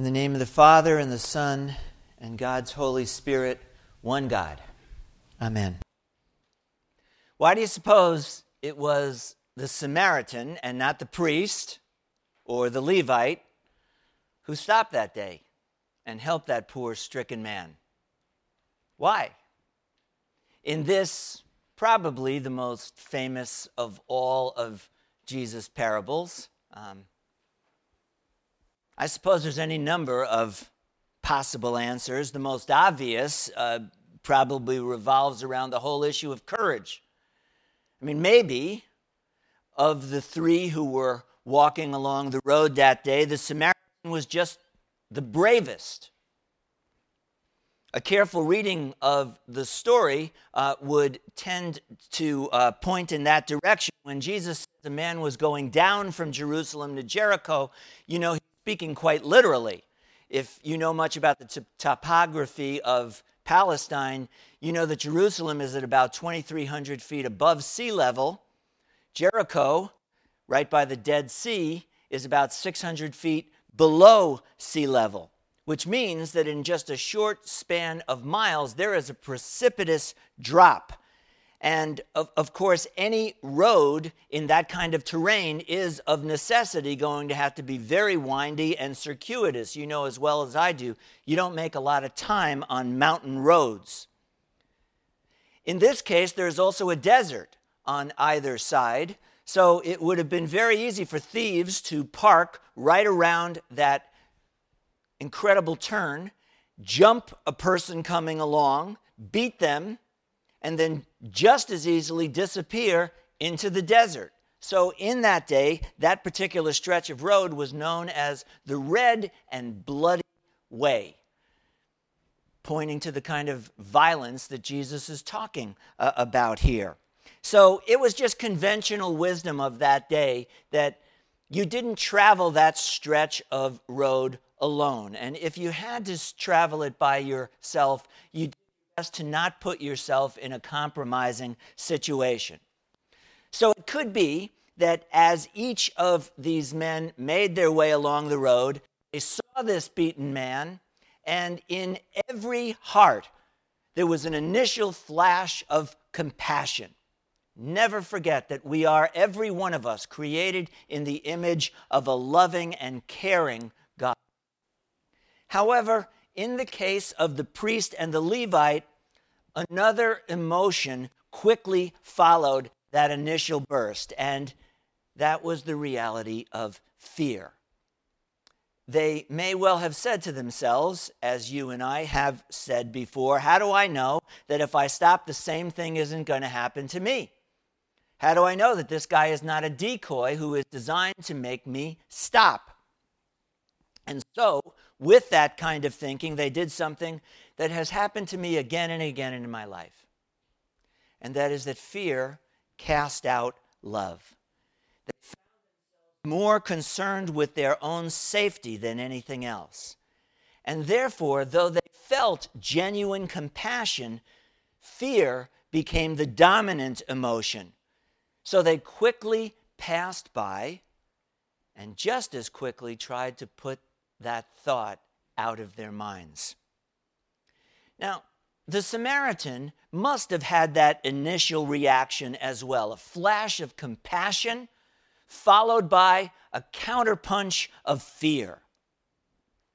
In the name of the Father, and the Son, and God's Holy Spirit, one God. Amen. Why do you suppose it was the Samaritan and not the priest or the Levite who stopped that day and helped that poor stricken man? Why? In this, probably the most famous of all of Jesus' parables, um, I suppose there's any number of possible answers. The most obvious uh, probably revolves around the whole issue of courage. I mean, maybe of the three who were walking along the road that day, the Samaritan was just the bravest. A careful reading of the story uh, would tend to uh, point in that direction. When Jesus the man was going down from Jerusalem to Jericho, you know, speaking quite literally. If you know much about the t- topography of Palestine, you know that Jerusalem is at about 2,300 feet above sea level. Jericho, right by the Dead Sea, is about 600 feet below sea level, which means that in just a short span of miles, there is a precipitous drop and of, of course, any road in that kind of terrain is of necessity going to have to be very windy and circuitous. You know as well as I do, you don't make a lot of time on mountain roads. In this case, there's also a desert on either side, so it would have been very easy for thieves to park right around that incredible turn, jump a person coming along, beat them and then just as easily disappear into the desert. So, in that day, that particular stretch of road was known as the Red and Bloody Way, pointing to the kind of violence that Jesus is talking uh, about here. So, it was just conventional wisdom of that day that you didn't travel that stretch of road alone. And if you had to travel it by yourself, you to not put yourself in a compromising situation. So it could be that as each of these men made their way along the road, they saw this beaten man, and in every heart there was an initial flash of compassion. Never forget that we are, every one of us, created in the image of a loving and caring God. However, in the case of the priest and the Levite, another emotion quickly followed that initial burst, and that was the reality of fear. They may well have said to themselves, as you and I have said before, How do I know that if I stop, the same thing isn't going to happen to me? How do I know that this guy is not a decoy who is designed to make me stop? And so, with that kind of thinking, they did something that has happened to me again and again in my life. And that is that fear cast out love. They found more concerned with their own safety than anything else. And therefore, though they felt genuine compassion, fear became the dominant emotion. So they quickly passed by and just as quickly tried to put that thought out of their minds. Now, the Samaritan must have had that initial reaction as well a flash of compassion, followed by a counterpunch of fear.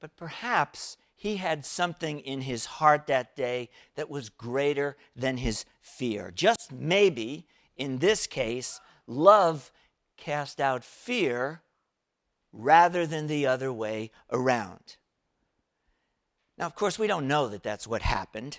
But perhaps he had something in his heart that day that was greater than his fear. Just maybe, in this case, love cast out fear rather than the other way around. Now, of course, we don't know that that's what happened,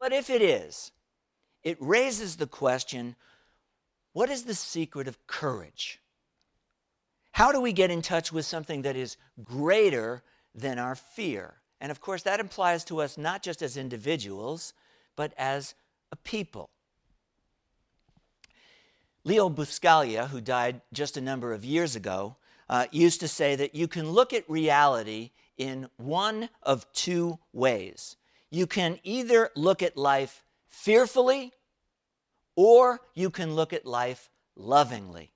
but if it is, it raises the question what is the secret of courage? How do we get in touch with something that is greater than our fear? And of course, that implies to us not just as individuals, but as a people. Leo Buscaglia, who died just a number of years ago, uh, used to say that you can look at reality in one of two ways. You can either look at life fearfully or you can look at life lovingly.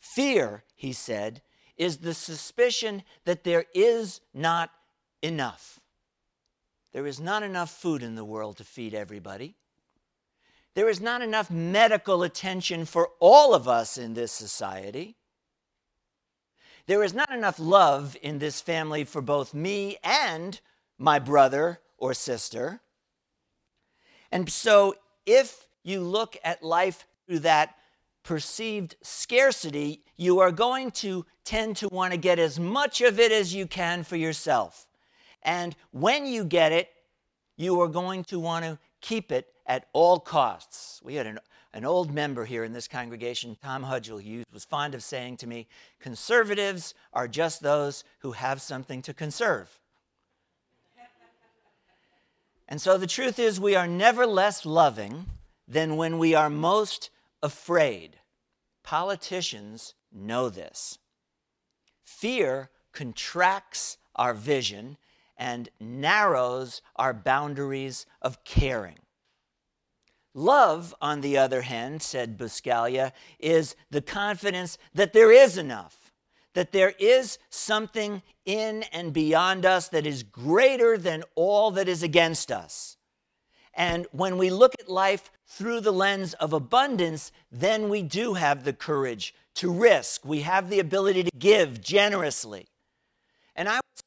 Fear, he said, is the suspicion that there is not enough. There is not enough food in the world to feed everybody. There is not enough medical attention for all of us in this society. There is not enough love in this family for both me and my brother or sister. And so, if you look at life through that perceived scarcity, you are going to tend to want to get as much of it as you can for yourself. And when you get it, you are going to want to keep it at all costs. We had an, an old member here in this congregation, Tom Hudgel, who was fond of saying to me, Conservatives are just those who have something to conserve. and so the truth is, we are never less loving than when we are most afraid. Politicians know this. Fear contracts our vision and narrows our boundaries of caring. Love, on the other hand, said Buscaglia, is the confidence that there is enough, that there is something in and beyond us that is greater than all that is against us. And when we look at life through the lens of abundance, then we do have the courage to risk. We have the ability to give generously. And I would say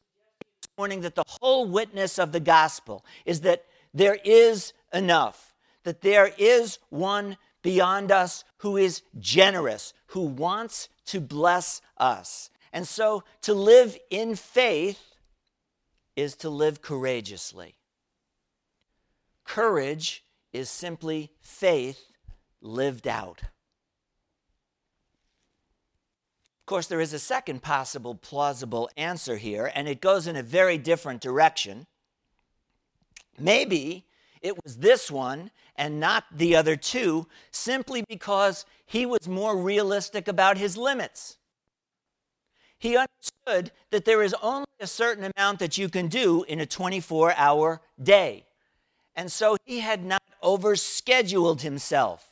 this morning that the whole witness of the gospel is that there is enough that there is one beyond us who is generous, who wants to bless us. And so to live in faith is to live courageously. Courage is simply faith lived out. Of course, there is a second possible plausible answer here, and it goes in a very different direction. Maybe it was this one and not the other two simply because he was more realistic about his limits. He understood that there is only a certain amount that you can do in a 24 hour day. And so he had not overscheduled himself.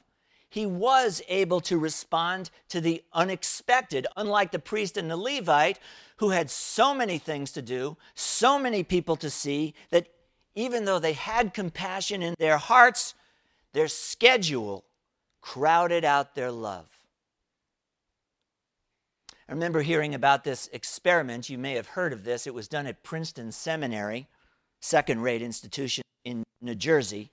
He was able to respond to the unexpected, unlike the priest and the Levite, who had so many things to do, so many people to see, that even though they had compassion in their hearts, their schedule crowded out their love. I remember hearing about this experiment. You may have heard of this. It was done at Princeton Seminary, second rate institution in New Jersey.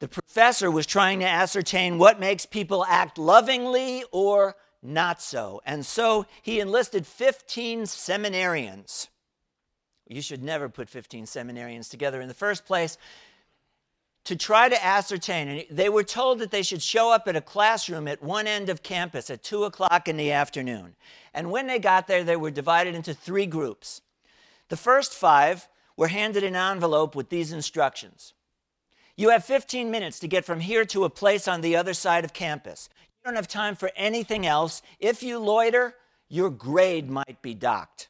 the professor was trying to ascertain what makes people act lovingly or not so. And so he enlisted 15 seminarians you should never put 15 seminarians together in the first place to try to ascertain. And they were told that they should show up at a classroom at one end of campus at 2 o'clock in the afternoon. And when they got there, they were divided into three groups. The first five were handed an envelope with these instructions You have 15 minutes to get from here to a place on the other side of campus. You don't have time for anything else. If you loiter, your grade might be docked.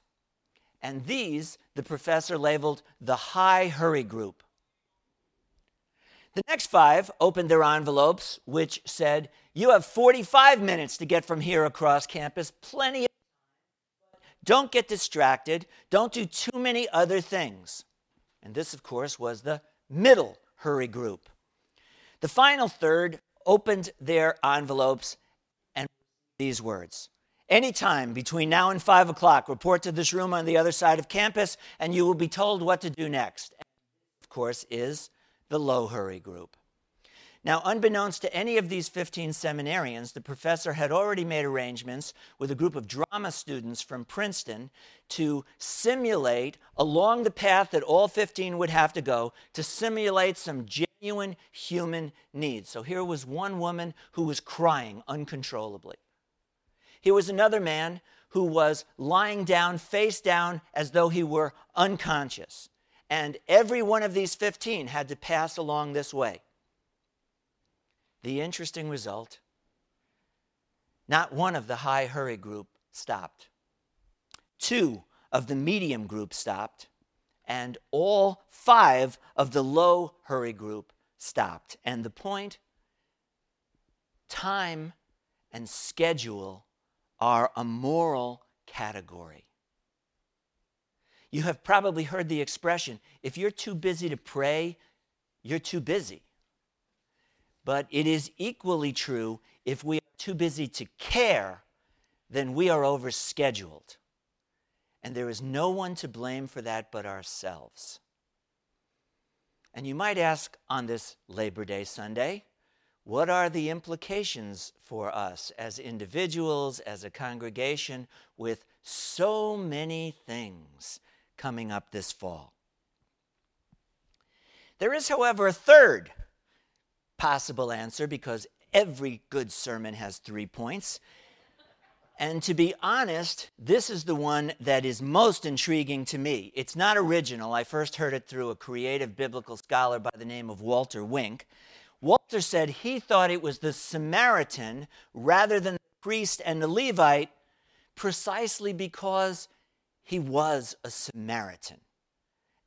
And these the professor labeled the high hurry group. The next five opened their envelopes, which said, You have 45 minutes to get from here across campus, plenty of don't get distracted. Don't do too many other things. And this, of course, was the middle hurry group. The final third opened their envelopes and these words Anytime between now and 5 o'clock, report to this room on the other side of campus, and you will be told what to do next. Of course, is the low hurry group. Now, unbeknownst to any of these 15 seminarians, the professor had already made arrangements with a group of drama students from Princeton to simulate along the path that all 15 would have to go to simulate some genuine human needs. So here was one woman who was crying uncontrollably. Here was another man who was lying down, face down, as though he were unconscious. And every one of these 15 had to pass along this way. The interesting result not one of the high hurry group stopped. Two of the medium group stopped, and all five of the low hurry group stopped. And the point time and schedule are a moral category. You have probably heard the expression if you're too busy to pray, you're too busy. But it is equally true if we are too busy to care, then we are overscheduled. And there is no one to blame for that but ourselves. And you might ask on this Labor Day Sunday, what are the implications for us as individuals, as a congregation, with so many things coming up this fall? There is, however, a third possible answer because every good sermon has three points. And to be honest, this is the one that is most intriguing to me. It's not original. I first heard it through a creative biblical scholar by the name of Walter Wink. Walter said he thought it was the Samaritan rather than the priest and the Levite precisely because he was a Samaritan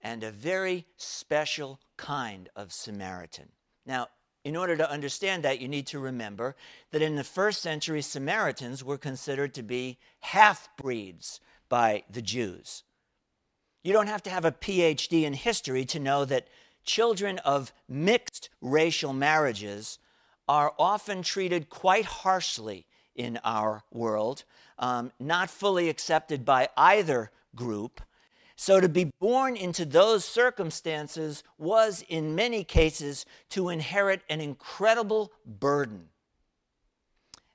and a very special kind of Samaritan. Now, in order to understand that, you need to remember that in the first century, Samaritans were considered to be half breeds by the Jews. You don't have to have a PhD in history to know that children of mixed racial marriages are often treated quite harshly in our world, um, not fully accepted by either group. So, to be born into those circumstances was, in many cases, to inherit an incredible burden.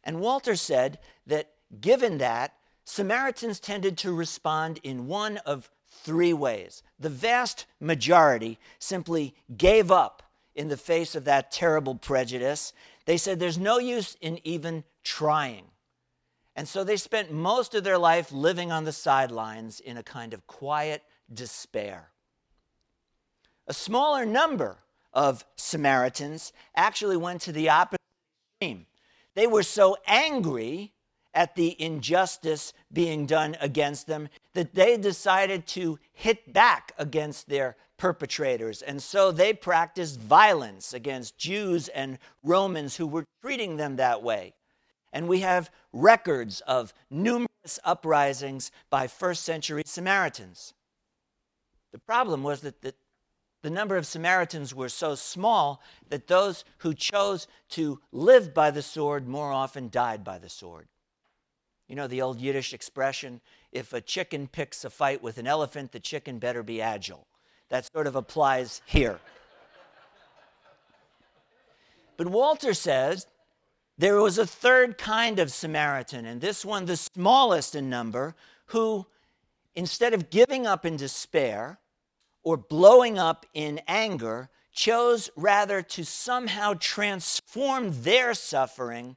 And Walter said that, given that, Samaritans tended to respond in one of three ways. The vast majority simply gave up in the face of that terrible prejudice. They said there's no use in even trying. And so they spent most of their life living on the sidelines in a kind of quiet despair. A smaller number of Samaritans actually went to the opposite extreme. They were so angry at the injustice being done against them that they decided to hit back against their perpetrators. And so they practiced violence against Jews and Romans who were treating them that way. And we have records of numerous uprisings by first century Samaritans. The problem was that the, the number of Samaritans were so small that those who chose to live by the sword more often died by the sword. You know the old Yiddish expression if a chicken picks a fight with an elephant, the chicken better be agile. That sort of applies here. But Walter says there was a third kind of Samaritan, and this one, the smallest in number, who, instead of giving up in despair or blowing up in anger, chose rather to somehow transform their suffering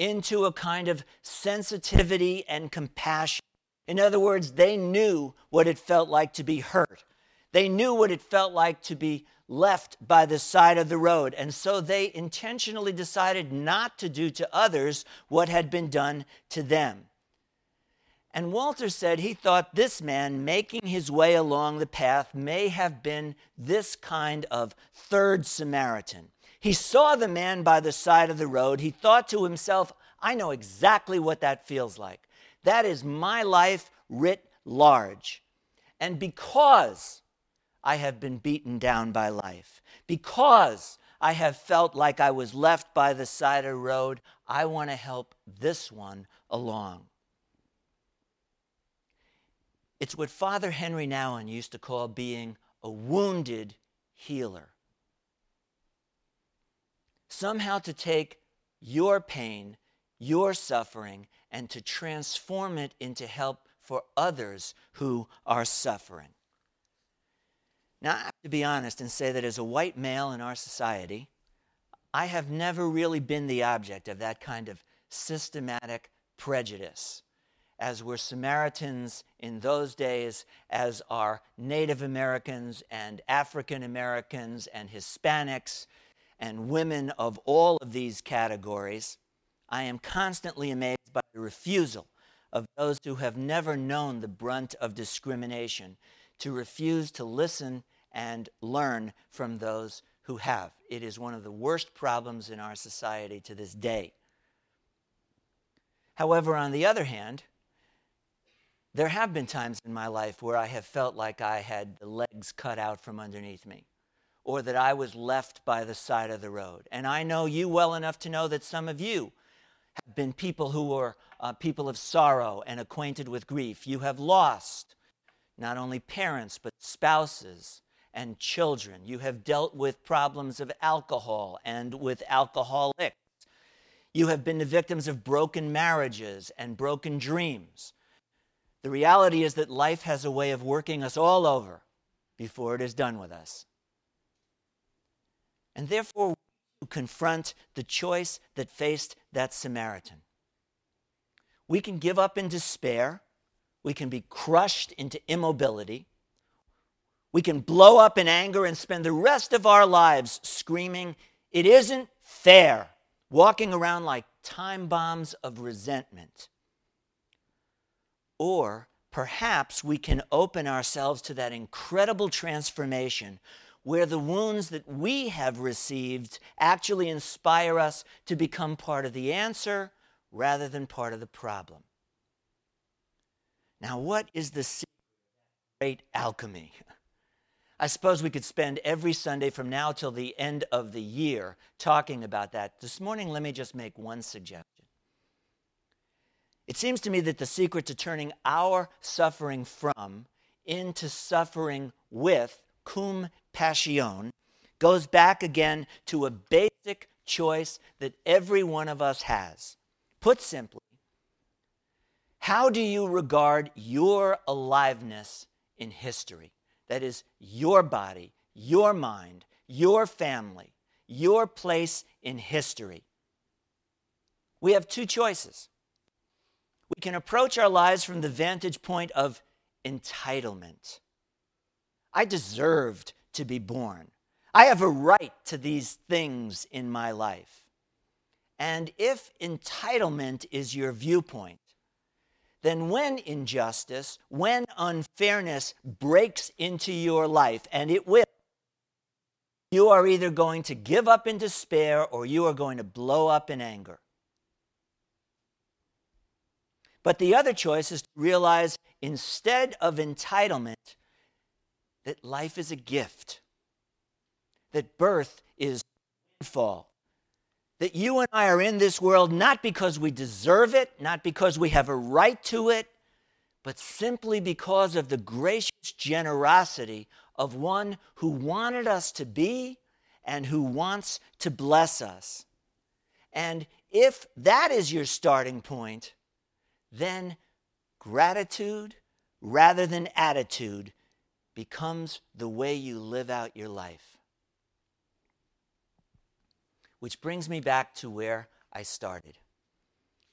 into a kind of sensitivity and compassion. In other words, they knew what it felt like to be hurt. They knew what it felt like to be left by the side of the road. And so they intentionally decided not to do to others what had been done to them. And Walter said he thought this man making his way along the path may have been this kind of third Samaritan. He saw the man by the side of the road. He thought to himself, I know exactly what that feels like. That is my life writ large. And because I have been beaten down by life, because I have felt like I was left by the side of the road, I want to help this one along. It's what Father Henry Nouwen used to call being a wounded healer somehow to take your pain, your suffering, and to transform it into help for others who are suffering. Now, I have to be honest and say that as a white male in our society, I have never really been the object of that kind of systematic prejudice, as were Samaritans in those days, as are Native Americans and African Americans and Hispanics and women of all of these categories, I am constantly amazed by the refusal of those who have never known the brunt of discrimination to refuse to listen and learn from those who have. It is one of the worst problems in our society to this day. However, on the other hand, there have been times in my life where I have felt like I had the legs cut out from underneath me or that I was left by the side of the road. And I know you well enough to know that some of you have been people who were uh, people of sorrow and acquainted with grief. You have lost not only parents, but spouses and children. You have dealt with problems of alcohol and with alcoholics. You have been the victims of broken marriages and broken dreams. The reality is that life has a way of working us all over before it is done with us. And therefore, we confront the choice that faced that Samaritan. We can give up in despair. We can be crushed into immobility. We can blow up in anger and spend the rest of our lives screaming, It isn't fair, walking around like time bombs of resentment. Or perhaps we can open ourselves to that incredible transformation where the wounds that we have received actually inspire us to become part of the answer rather than part of the problem. Now, what is the secret of great alchemy? I suppose we could spend every Sunday from now till the end of the year talking about that. This morning, let me just make one suggestion. It seems to me that the secret to turning our suffering from into suffering with cum passion goes back again to a basic choice that every one of us has. Put simply, how do you regard your aliveness in history? That is, your body, your mind, your family, your place in history. We have two choices. We can approach our lives from the vantage point of entitlement. I deserved to be born. I have a right to these things in my life. And if entitlement is your viewpoint, then when injustice, when unfairness breaks into your life, and it will, you are either going to give up in despair or you are going to blow up in anger. But the other choice is to realize instead of entitlement, that life is a gift, that birth is fall, that you and I are in this world not because we deserve it, not because we have a right to it, but simply because of the gracious generosity of one who wanted us to be and who wants to bless us. And if that is your starting point, then gratitude rather than attitude becomes the way you live out your life. Which brings me back to where I started.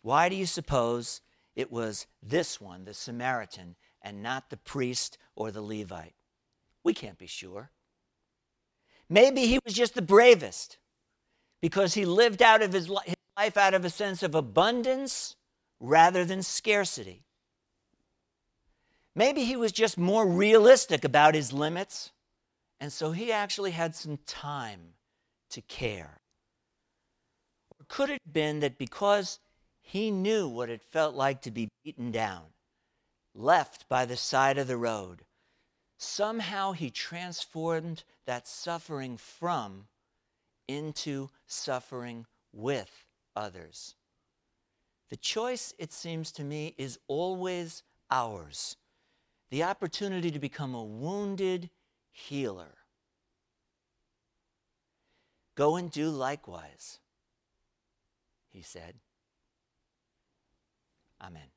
Why do you suppose it was this one, the Samaritan, and not the priest or the Levite? We can't be sure. Maybe he was just the bravest because he lived out of his life out of a sense of abundance rather than scarcity. Maybe he was just more realistic about his limits, and so he actually had some time to care. Or could it have been that because he knew what it felt like to be beaten down, left by the side of the road, somehow he transformed that suffering from into suffering with others? The choice, it seems to me, is always ours. The opportunity to become a wounded healer. Go and do likewise, he said. Amen.